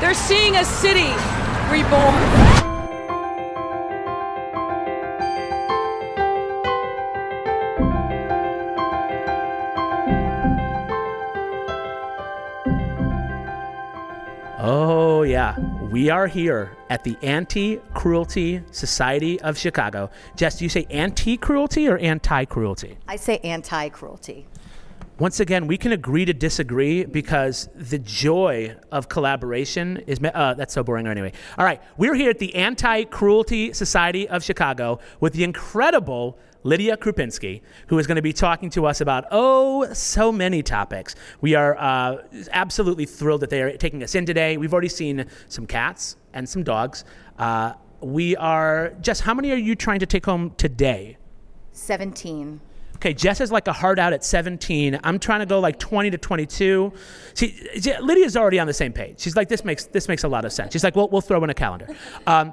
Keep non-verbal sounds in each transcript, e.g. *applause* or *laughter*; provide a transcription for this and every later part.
They're seeing a city reborn. Oh, yeah. We are here at the Anti Cruelty Society of Chicago. Jess, do you say anti cruelty or anti cruelty? I say anti cruelty. Once again, we can agree to disagree because the joy of collaboration is. Uh, that's so boring anyway. All right, we're here at the Anti Cruelty Society of Chicago with the incredible Lydia Krupinski, who is going to be talking to us about, oh, so many topics. We are uh, absolutely thrilled that they are taking us in today. We've already seen some cats and some dogs. Uh, we are, Jess, how many are you trying to take home today? 17. Okay, Jess is like a hard out at 17. I'm trying to go like 20 to 22. See, Lydia's already on the same page. She's like, this makes this makes a lot of sense. She's like, well, we'll throw in a calendar. *laughs* Um,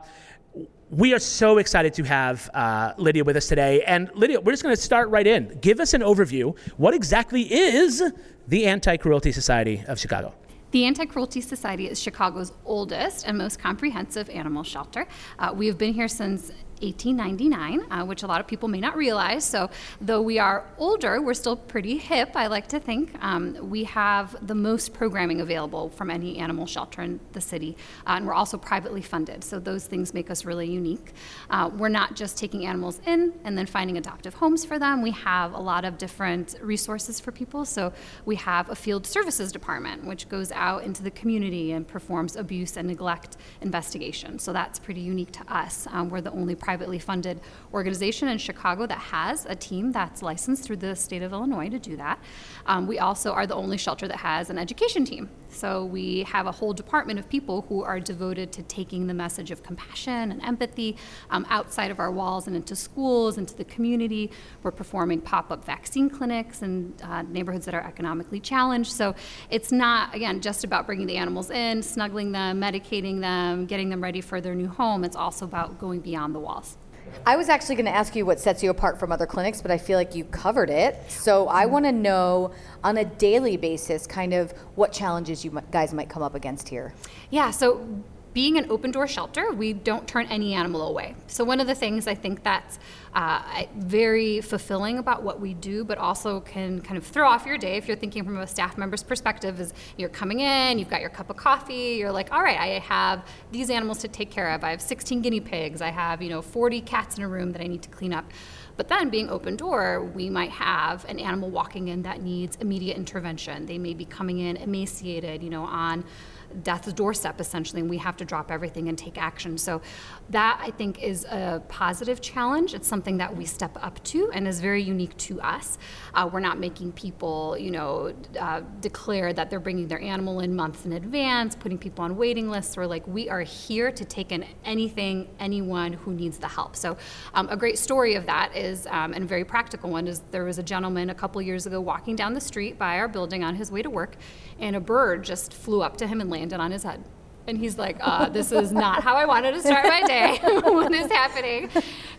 we are so excited to have uh, Lydia with us today. And Lydia, we're just going to start right in. Give us an overview. What exactly is the Anti Cruelty Society of Chicago? The Anti Cruelty Society is Chicago's oldest and most comprehensive animal shelter. Uh, we have been here since 1899, uh, which a lot of people may not realize. So, though we are older, we're still pretty hip, I like to think. Um, we have the most programming available from any animal shelter in the city, uh, and we're also privately funded. So, those things make us really unique. Uh, we're not just taking animals in and then finding adoptive homes for them, we have a lot of different resources for people. So, we have a field services department, which goes out into the community and performs abuse and neglect investigation. So, that's pretty unique to us. Um, we're the only private privately funded organization in Chicago that has a team that's licensed through the state of Illinois to do that. Um, we also are the only shelter that has an education team. So we have a whole department of people who are devoted to taking the message of compassion and empathy um, outside of our walls and into schools, into the community. We're performing pop up vaccine clinics in uh, neighborhoods that are economically challenged. So it's not, again, just about bringing the animals in, snuggling them, medicating them, getting them ready for their new home. It's also about going beyond the walls. I was actually going to ask you what sets you apart from other clinics, but I feel like you covered it. So I mm-hmm. want to know on a daily basis kind of what challenges you guys might come up against here. Yeah, so being an open door shelter, we don't turn any animal away. So, one of the things I think that's uh, very fulfilling about what we do, but also can kind of throw off your day if you're thinking from a staff member's perspective is you're coming in, you've got your cup of coffee, you're like, all right, I have these animals to take care of. I have 16 guinea pigs, I have, you know, 40 cats in a room that I need to clean up. But then, being open door, we might have an animal walking in that needs immediate intervention. They may be coming in emaciated, you know, on death's doorstep essentially, and we have to drop everything and take action. So that I think is a positive challenge. It's something that we step up to and is very unique to us. Uh, we're not making people, you know, uh, declare that they're bringing their animal in months in advance, putting people on waiting lists. We're like, we are here to take in anything, anyone who needs the help. So um, a great story of that is, um, and a very practical one, is there was a gentleman a couple years ago walking down the street by our building on his way to work, and a bird just flew up to him and landed on his head. And he's like, uh, this is not how I wanted to start my day. *laughs* what is happening?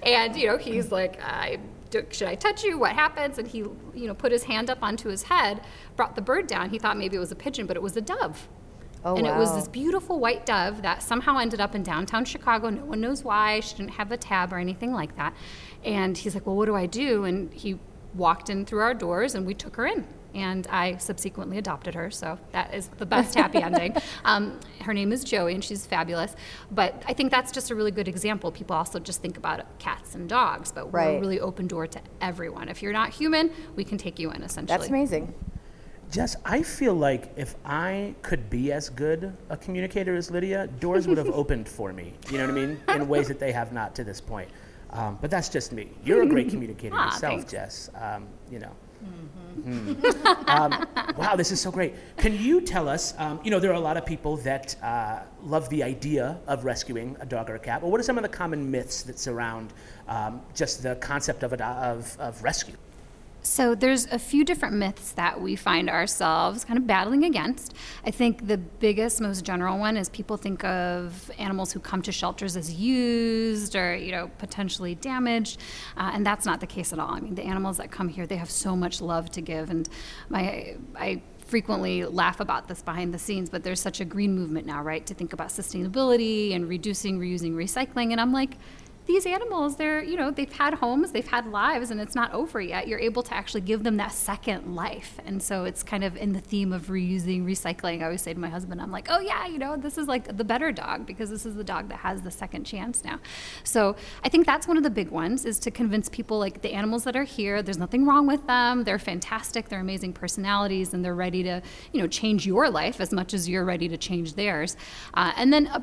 And, you know, he's like, I, should I touch you? What happens? And he, you know, put his hand up onto his head, brought the bird down. He thought maybe it was a pigeon, but it was a dove. Oh, and wow. it was this beautiful white dove that somehow ended up in downtown Chicago. No one knows why. She didn't have a tab or anything like that. And he's like, well, what do I do? And he walked in through our doors and we took her in and I subsequently adopted her. So that is the best happy *laughs* ending. Um, her name is Joey, and she's fabulous. But I think that's just a really good example. People also just think about cats and dogs, but we're right. a really open door to everyone. If you're not human, we can take you in essentially. That's amazing. Jess, I feel like if I could be as good a communicator as Lydia, doors would have *laughs* opened for me. You know what I mean? In ways that they have not to this point. Um, but that's just me. You're a great communicator *laughs* ah, yourself, thanks. Jess. Um, you know. Mm-hmm. Um, wow, this is so great. Can you tell us? Um, you know, there are a lot of people that uh, love the idea of rescuing a dog or a cat. But what are some of the common myths that surround um, just the concept of, a, of, of rescue? So there's a few different myths that we find ourselves kind of battling against. I think the biggest, most general one is people think of animals who come to shelters as used or you know potentially damaged, uh, and that's not the case at all. I mean, the animals that come here they have so much love to give, and my I frequently laugh about this behind the scenes, but there's such a green movement now, right, to think about sustainability and reducing, reusing, recycling. And I'm like, these animals, they're, you know, they've had homes, they've had lives, and it's not over yet. You're able to actually give them that second life. And so it's kind of in the theme of reusing, recycling. I always say to my husband, I'm like, oh, yeah, you know, this is like the better dog because this is the dog that has the second chance now. So I think that's one of the big ones is to convince people like the animals that are here, there's nothing wrong with them. They're fantastic, they're amazing personalities, and they're ready to, you know, change your life as much as you're ready to change theirs. Uh, and then a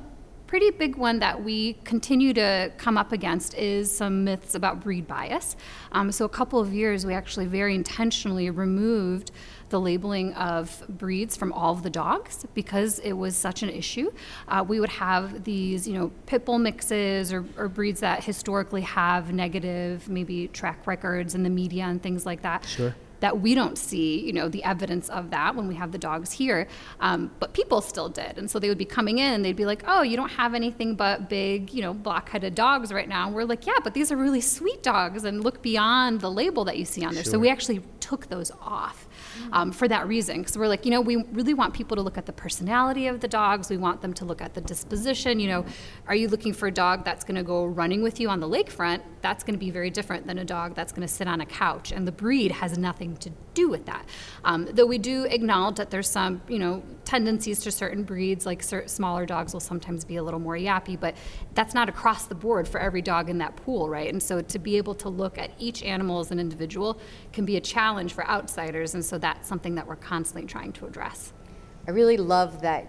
pretty big one that we continue to come up against is some myths about breed bias. Um, so, a couple of years, we actually very intentionally removed the labeling of breeds from all of the dogs because it was such an issue. Uh, we would have these, you know, pit bull mixes or, or, breeds that historically have negative, maybe track records in the media and things like that. Sure that we don't see, you know, the evidence of that when we have the dogs here. Um, but people still did. And so they would be coming in and they'd be like, oh, you don't have anything but big, you know, black headed dogs right now. And we're like, yeah, but these are really sweet dogs and look beyond the label that you see on there. Sure. So we actually took those off um, for that reason. Because we're like, you know, we really want people to look at the personality of the dogs. We want them to look at the disposition. You know, are you looking for a dog that's going to go running with you on the lakefront? That's going to be very different than a dog that's going to sit on a couch. And the breed has nothing to do with that. Um, though we do acknowledge that there's some, you know, tendencies to certain breeds, like certain smaller dogs will sometimes be a little more yappy, but that's not across the board for every dog in that pool, right? And so to be able to look at each animal as an individual can be a challenge for outsiders. And so that's something that we're constantly trying to address. I really love that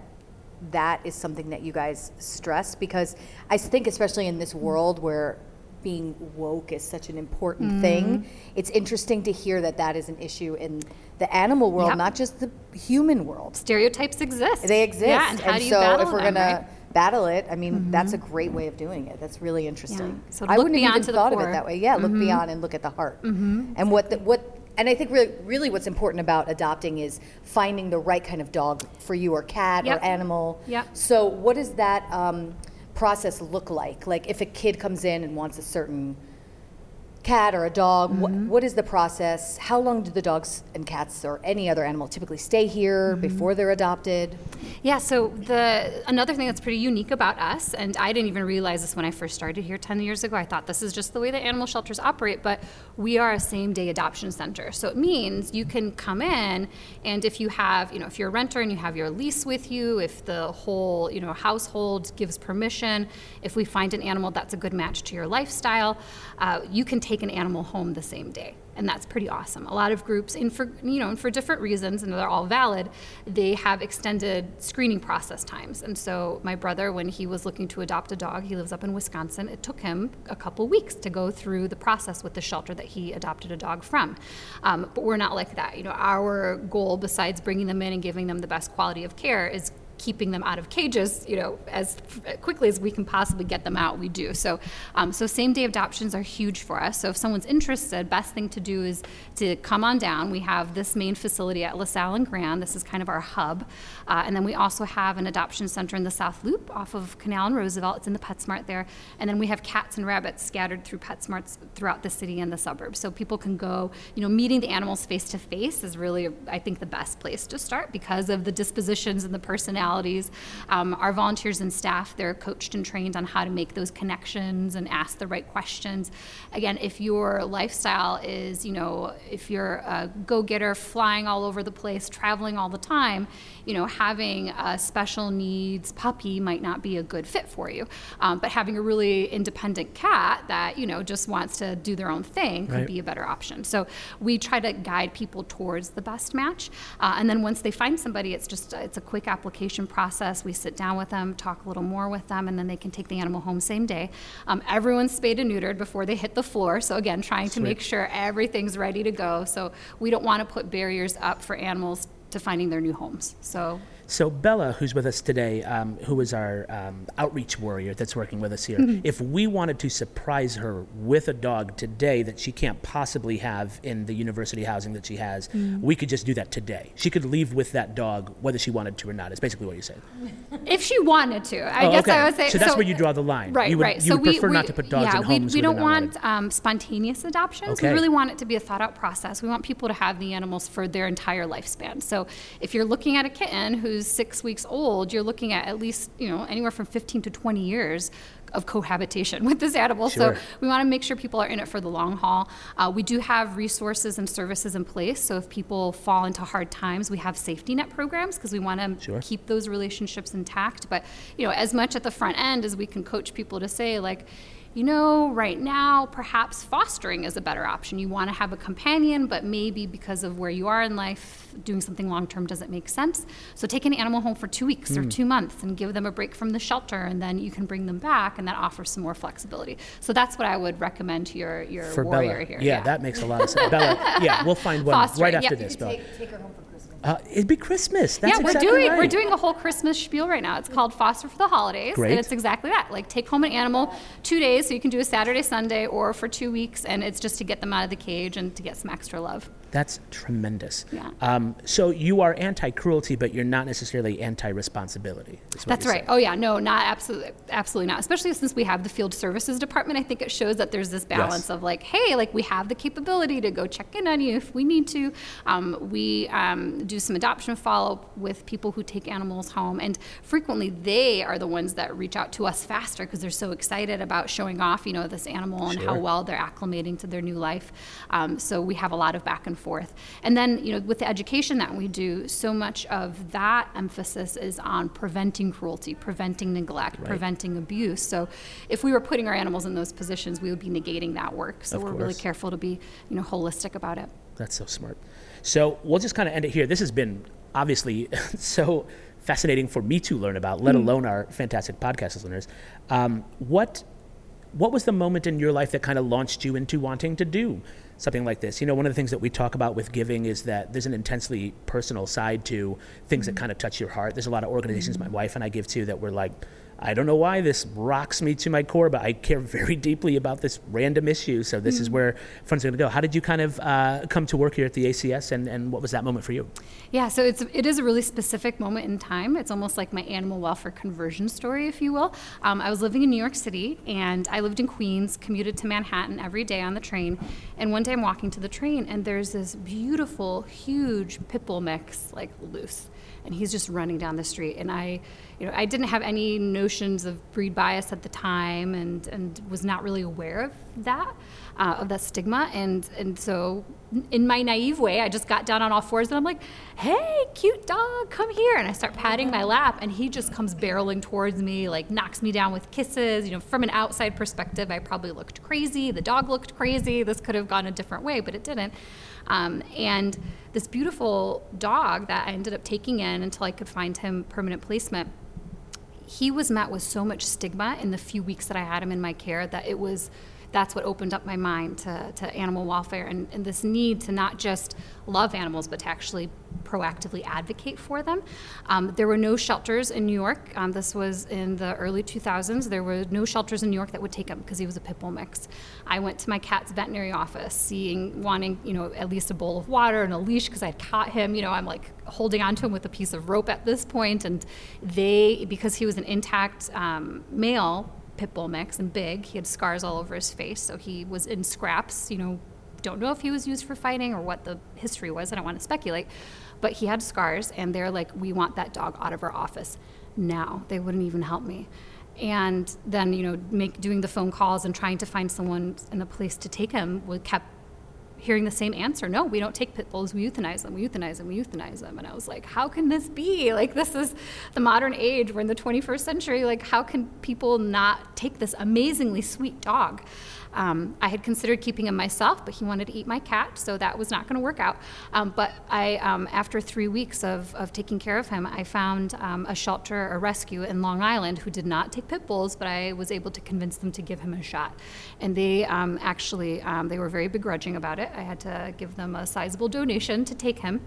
that is something that you guys stress because I think, especially in this world where being woke is such an important mm-hmm. thing. It's interesting to hear that that is an issue in the animal world, yep. not just the human world. Stereotypes exist. They exist. Yeah, and, how and so if we're right? to battle it, I mean, mm-hmm. that's a great way of doing it. That's really interesting. Yeah. So I wouldn't have even thought core. of it that way. Yeah, look mm-hmm. beyond and look at the heart. Mm-hmm. And what the, what and I think really, really what's important about adopting is finding the right kind of dog for you or cat yep. or animal. Yep. So what is that um, process look like? Like if a kid comes in and wants a certain cat or a dog, mm-hmm. what is the process? How long do the dogs and cats or any other animal typically stay here mm-hmm. before they're adopted? Yeah, so the another thing that's pretty unique about us, and I didn't even realize this when I first started here 10 years ago. I thought this is just the way that animal shelters operate, but we are a same day adoption center. So it means you can come in and if you have, you know, if you're a renter and you have your lease with you, if the whole, you know, household gives permission, if we find an animal that's a good match to your lifestyle, uh, you can take take an animal home the same day and that's pretty awesome. A lot of groups, and for you know, for different reasons, and they're all valid, they have extended screening process times. And so, my brother, when he was looking to adopt a dog, he lives up in Wisconsin. It took him a couple weeks to go through the process with the shelter that he adopted a dog from. Um, but we're not like that. You know, our goal, besides bringing them in and giving them the best quality of care, is keeping them out of cages, you know, as quickly as we can possibly get them out, we do. So, um, so same day adoptions are huge for us. So if someone's interested, best thing to do is to come on down. We have this main facility at LaSalle and Grand. This is kind of our hub. Uh, and then we also have an adoption center in the South Loop off of Canal and Roosevelt. It's in the PetSmart there. And then we have cats and rabbits scattered through PetSmarts throughout the city and the suburbs. So people can go, you know, meeting the animals face to face is really, I think, the best place to start because of the dispositions and the personality personalities. Um, our volunteers and staff, they're coached and trained on how to make those connections and ask the right questions. Again, if your lifestyle is, you know, if you're a go getter, flying all over the place, traveling all the time, you know, having a special needs puppy might not be a good fit for you. Um, but having a really independent cat that, you know, just wants to do their own thing could right. be a better option. So we try to guide people towards the best match. Uh, and then once they find somebody, it's just, it's a quick application process. We sit down with them, talk a little more with them, and then they can take the animal home same day. Um, everyone's spayed and neutered before they hit the floor. So again, trying Sweet. to make sure everything's ready to go. So we don't want to put barriers up for animals to finding their new homes. So So Bella, who's with us today, um, who is our um, outreach warrior that's working with us here, mm-hmm. if we wanted to surprise her with a dog today that she can't possibly have in the university housing that she has, mm. we could just do that today. She could leave with that dog whether she wanted to or not. It's basically what you said. If she wanted to, I oh, guess okay. I would say. So that's so, where you draw the line. Right, you would, right. You so would we, prefer we, not to put dogs yeah, in homes. We, we don't want um, spontaneous adoptions. Okay. We really want it to be a thought out process. We want people to have the animals for their entire lifespan. So if you're looking at a kitten who's six weeks old, you're looking at at least you know anywhere from 15 to 20 years of cohabitation *laughs* with this animal. Sure. So we want to make sure people are in it for the long haul. Uh, we do have resources and services in place. So if people fall into hard times, we have safety net programs because we want to sure. keep those relationships intact. But you know, as much at the front end as we can coach people to say like you know, right now, perhaps fostering is a better option. You want to have a companion, but maybe because of where you are in life, doing something long term doesn't make sense. So take an animal home for two weeks mm. or hmm. two months and give them a break from the shelter, and then you can bring them back, and that offers some more flexibility. So that's what I would recommend to your, your for warrior Bella. here. Yeah, yeah, that makes a lot of sense. Bella, yeah, we'll find one *laughs* Fostering, right after this, Bella. Take, take her home uh, it'd be Christmas. That's yeah, we're exactly doing right. we're doing a whole Christmas spiel right now. It's called Foster for the Holidays, Great. and it's exactly that. Like take home an animal two days, so you can do a Saturday, Sunday, or for two weeks, and it's just to get them out of the cage and to get some extra love. That's tremendous. Yeah. Um, so you are anti-cruelty, but you're not necessarily anti-responsibility. That's right. Saying. Oh yeah, no, not absolutely, absolutely not. Especially since we have the field services department, I think it shows that there's this balance yes. of like, hey, like we have the capability to go check in on you if we need to. Um, we um, do some adoption follow up with people who take animals home, and frequently they are the ones that reach out to us faster because they're so excited about showing off, you know, this animal and how well they're acclimating to their new life. Um, so we have a lot of back and forth. And then, you know, with the education that we do, so much of that emphasis is on preventing cruelty, preventing neglect, right. preventing abuse. So if we were putting our animals in those positions, we would be negating that work. So of we're course. really careful to be, you know, holistic about it. That's so smart. So we'll just kind of end it here. This has been obviously *laughs* so fascinating for me to learn about, let mm. alone our fantastic podcast listeners. Um, what what was the moment in your life that kind of launched you into wanting to do something like this. You know, one of the things that we talk about with giving is that there's an intensely personal side to things mm-hmm. that kind of touch your heart. There's a lot of organizations mm-hmm. my wife and I give to that we're like, I don't know why this rocks me to my core, but I care very deeply about this random issue. So this mm-hmm. is where funds are going to go. How did you kind of uh, come to work here at the ACS, and, and what was that moment for you? Yeah, so it's it is a really specific moment in time. It's almost like my animal welfare conversion story, if you will. Um, I was living in New York City, and I lived in Queens, commuted to Manhattan every day on the train. And one day I'm walking to the train, and there's this beautiful, huge pit bull mix like loose and he's just running down the street. And I, you know, I didn't have any notions of breed bias at the time, and and was not really aware of that, uh, of that stigma. And and so, in my naive way, I just got down on all fours, and I'm like, "Hey, cute dog, come here!" And I start patting my lap, and he just comes barreling towards me, like knocks me down with kisses. You know, from an outside perspective, I probably looked crazy. The dog looked crazy. This could have gone a different way, but it didn't. Um, and this beautiful dog that I ended up taking in until I could find him permanent placement, he was met with so much stigma in the few weeks that I had him in my care that it was that's what opened up my mind to, to animal welfare and, and this need to not just love animals, but to actually proactively advocate for them. Um, there were no shelters in New York. Um, this was in the early 2000s. There were no shelters in New York that would take him because he was a pit bull mix. I went to my cat's veterinary office, seeing, wanting, you know, at least a bowl of water and a leash because I'd caught him. You know, I'm like holding onto him with a piece of rope at this point, and they, because he was an intact um, male pit bull mix and big, he had scars all over his face, so he was in scraps. You know, don't know if he was used for fighting or what the history was. I don't want to speculate. But he had scars, and they're like, we want that dog out of our office now. They wouldn't even help me. And then, you know, make doing the phone calls and trying to find someone in a place to take him would kept hearing the same answer no we don't take pit bulls we euthanize them we euthanize them we euthanize them. And i was like how can this be? Like this is the modern age we're in the 21st century like how can people not take this amazingly sweet dog um, I had considered keeping him myself, but he wanted to eat my cat, so that was not going to work out. Um, but I, um, after three weeks of, of taking care of him, I found um, a shelter, a rescue in Long Island who did not take pit bulls, but I was able to convince them to give him a shot. And they um, actually, they were very begrudging about it. I had to give them a sizable donation to take him.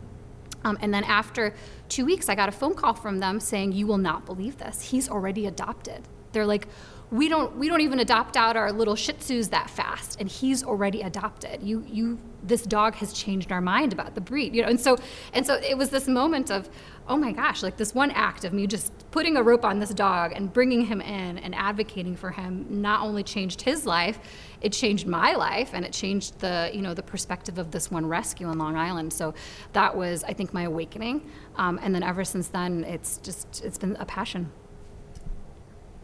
Um, and then after two weeks, I got a phone call from them saying, "You will not believe this. He's already adopted." They're like, "We don't we don't even adopt out our little Shih Tzus that fast, and he's already adopted. You you this dog has changed our mind about the breed." You know, and so and so it was this moment of, "Oh my gosh!" Like this one act of me just putting a rope on this dog and bringing him in and advocating for him not only changed his life it changed my life and it changed the you know the perspective of this one rescue in Long Island. So that was I think my awakening, um, and then ever since then it's just it's been a passion.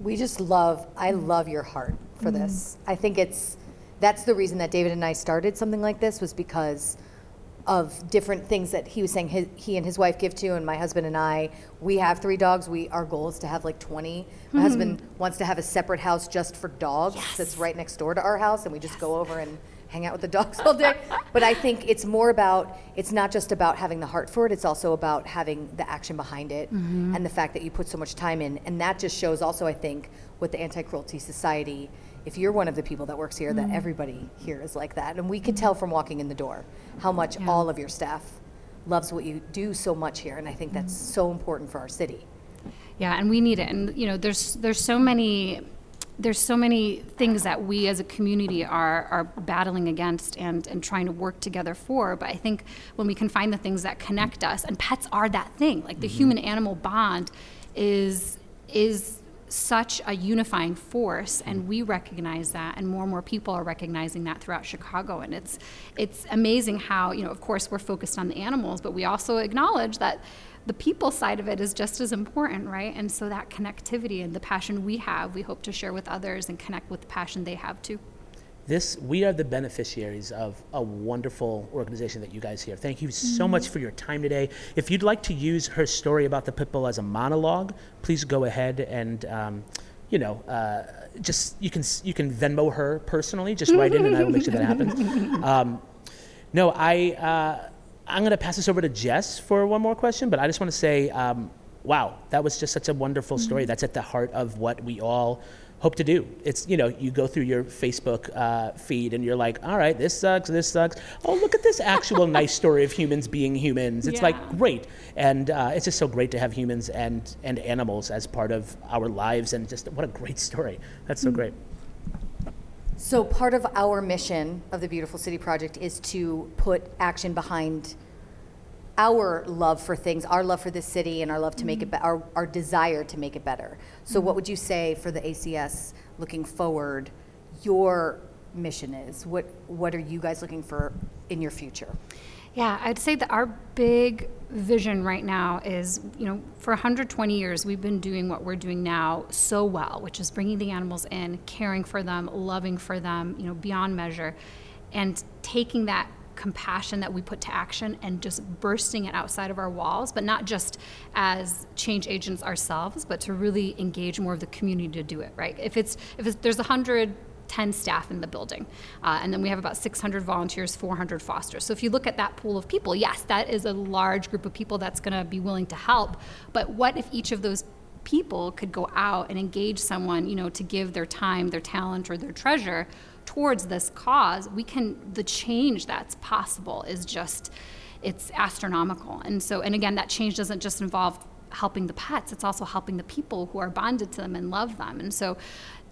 We just love I love your heart for mm-hmm. this. I think it's that's the reason that David and I started something like this was because of different things that he was saying his, he and his wife give to and my husband and i we have three dogs we our goal is to have like 20 my mm-hmm. husband wants to have a separate house just for dogs yes. that's right next door to our house and we just yes. go over and hang out with the dogs all day but i think it's more about it's not just about having the heart for it it's also about having the action behind it mm-hmm. and the fact that you put so much time in and that just shows also i think with the anti-cruelty society if you're one of the people that works here, that mm. everybody here is like that. And we could tell from walking in the door how much yeah. all of your staff loves what you do so much here. And I think that's mm. so important for our city. Yeah, and we need it. And you know, there's there's so many there's so many things that we as a community are are battling against and and trying to work together for. But I think when we can find the things that connect us, and pets are that thing. Like the mm-hmm. human animal bond is is such a unifying force and we recognize that and more and more people are recognizing that throughout Chicago and it's it's amazing how you know of course we're focused on the animals but we also acknowledge that the people side of it is just as important right and so that connectivity and the passion we have we hope to share with others and connect with the passion they have too this we are the beneficiaries of a wonderful organization that you guys here. Thank you so mm-hmm. much for your time today. If you'd like to use her story about the pit bull as a monologue, please go ahead and. Um, you know, uh, just you can you can Venmo her personally. Just write in, and I will make sure that happens. *laughs* Um, no, I uh, I'm going to pass this over to Jess for one more question, but I just want to say, um, wow, that was just such a wonderful story. Mm-hmm. That's at the heart of what we all hope to do. It's, you know, you go through your Facebook uh, feed and you're like, all right, this sucks, this sucks. Oh, look at this actual *laughs* nice story of humans being humans. It's yeah. like great. And uh, it's just so great to have humans and, and animals as part of our lives. And just what a great story. That's so mm-hmm. great. So, part of our mission of the Beautiful City Project is to put action behind our love for things, our love for this city, and our love to make it, be- mm-hmm. our, our desire to make it better. So, what would you mm-hmm. say for the ACS looking forward? Your mission is what? What are you guys looking for in your future? Yeah, I'd say that our big vision right now is, you know, for 120 years we've been doing what we're doing now so well, which is bringing the animals in, caring for them, loving for them, you know, beyond measure, and taking that compassion that we put to action and just bursting it outside of our walls, but not just as change agents ourselves, but to really engage more of the community to do it, right? If it's, if it's, there's 110 staff in the building. Uh, and then we have about 600 volunteers, 400 fosters. So if you look at that pool of people, yes, that is a large group of people that's going to be willing to help. But what if each of those people could go out and engage someone, you know, to give their time, their talent, or their treasure towards this cause, we can, the change that's possible is just, it's astronomical. And so, and again, that change doesn't just involve helping the pets, it's also helping the people who are bonded to them and love them. And so,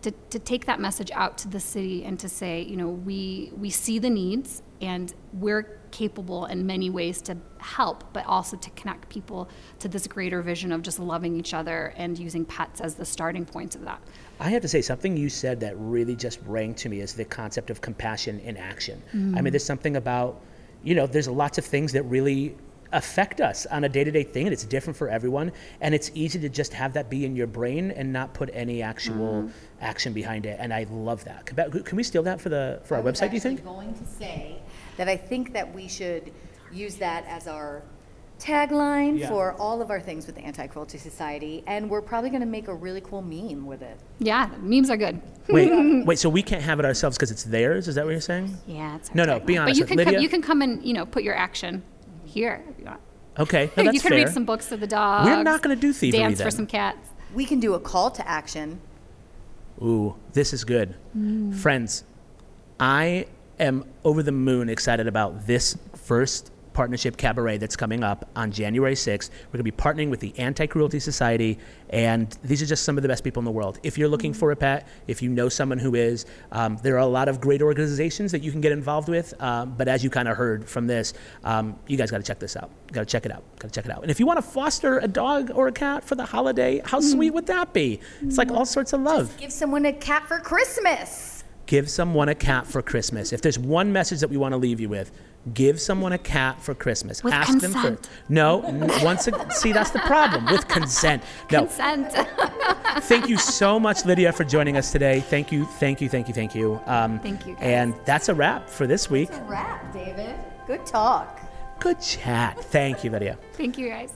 to, to take that message out to the city and to say, you know, we, we see the needs and we're capable in many ways to help, but also to connect people to this greater vision of just loving each other and using pets as the starting point of that. I have to say, something you said that really just rang to me is the concept of compassion in action. Mm. I mean, there's something about, you know, there's lots of things that really affect us on a day-to-day thing and it's different for everyone and it's easy to just have that be in your brain and not put any actual mm. action behind it and i love that can, can we steal that for the for our website do you think going to say that i think that we should use that as our tagline yeah. for all of our things with the Anti-Cruelty Society, and we're probably going to make a really cool meme with it. Yeah, memes are good. *laughs* wait, *laughs* wait. So we can't have it ourselves because it's theirs? Is that what you're saying? Yeah, it's no, no. Be honest. But you can Lydia? come, you can come and you know put your action here if you want. Okay, *laughs* no, that's you can fair. read some books to the dogs. We're not going to do thievery. Dance then. for some cats. We can do a call to action. Ooh, this is good, mm. friends. I am over the moon excited about this first partnership cabaret that's coming up on January 6th. We're going to be partnering with the Anti Cruelty Society, and these are just some of the best people in the world. If you're looking for a pet, if you know someone who is, um, there are a lot of great organizations that you can get involved with. Um, but as you kind of heard from this, um, you guys got to check this out. Got to check it out. Got to check it out. And if you want to foster a dog or a cat for the holiday, how mm. sweet would that be? It's like all sorts of love. Just give someone a cat for Christmas. Give someone a cat for Christmas. If there's one message that we want to leave you with, Give someone a cat for Christmas. With Ask consent. them for no. once a, see, that's the problem with consent. No. Consent. *laughs* thank you so much, Lydia, for joining us today. Thank you, thank you, thank you, thank you. Um, thank you. Guys. And that's a wrap for this week. That's a wrap, David. Good talk. Good chat. Thank you, Lydia. Thank you, guys.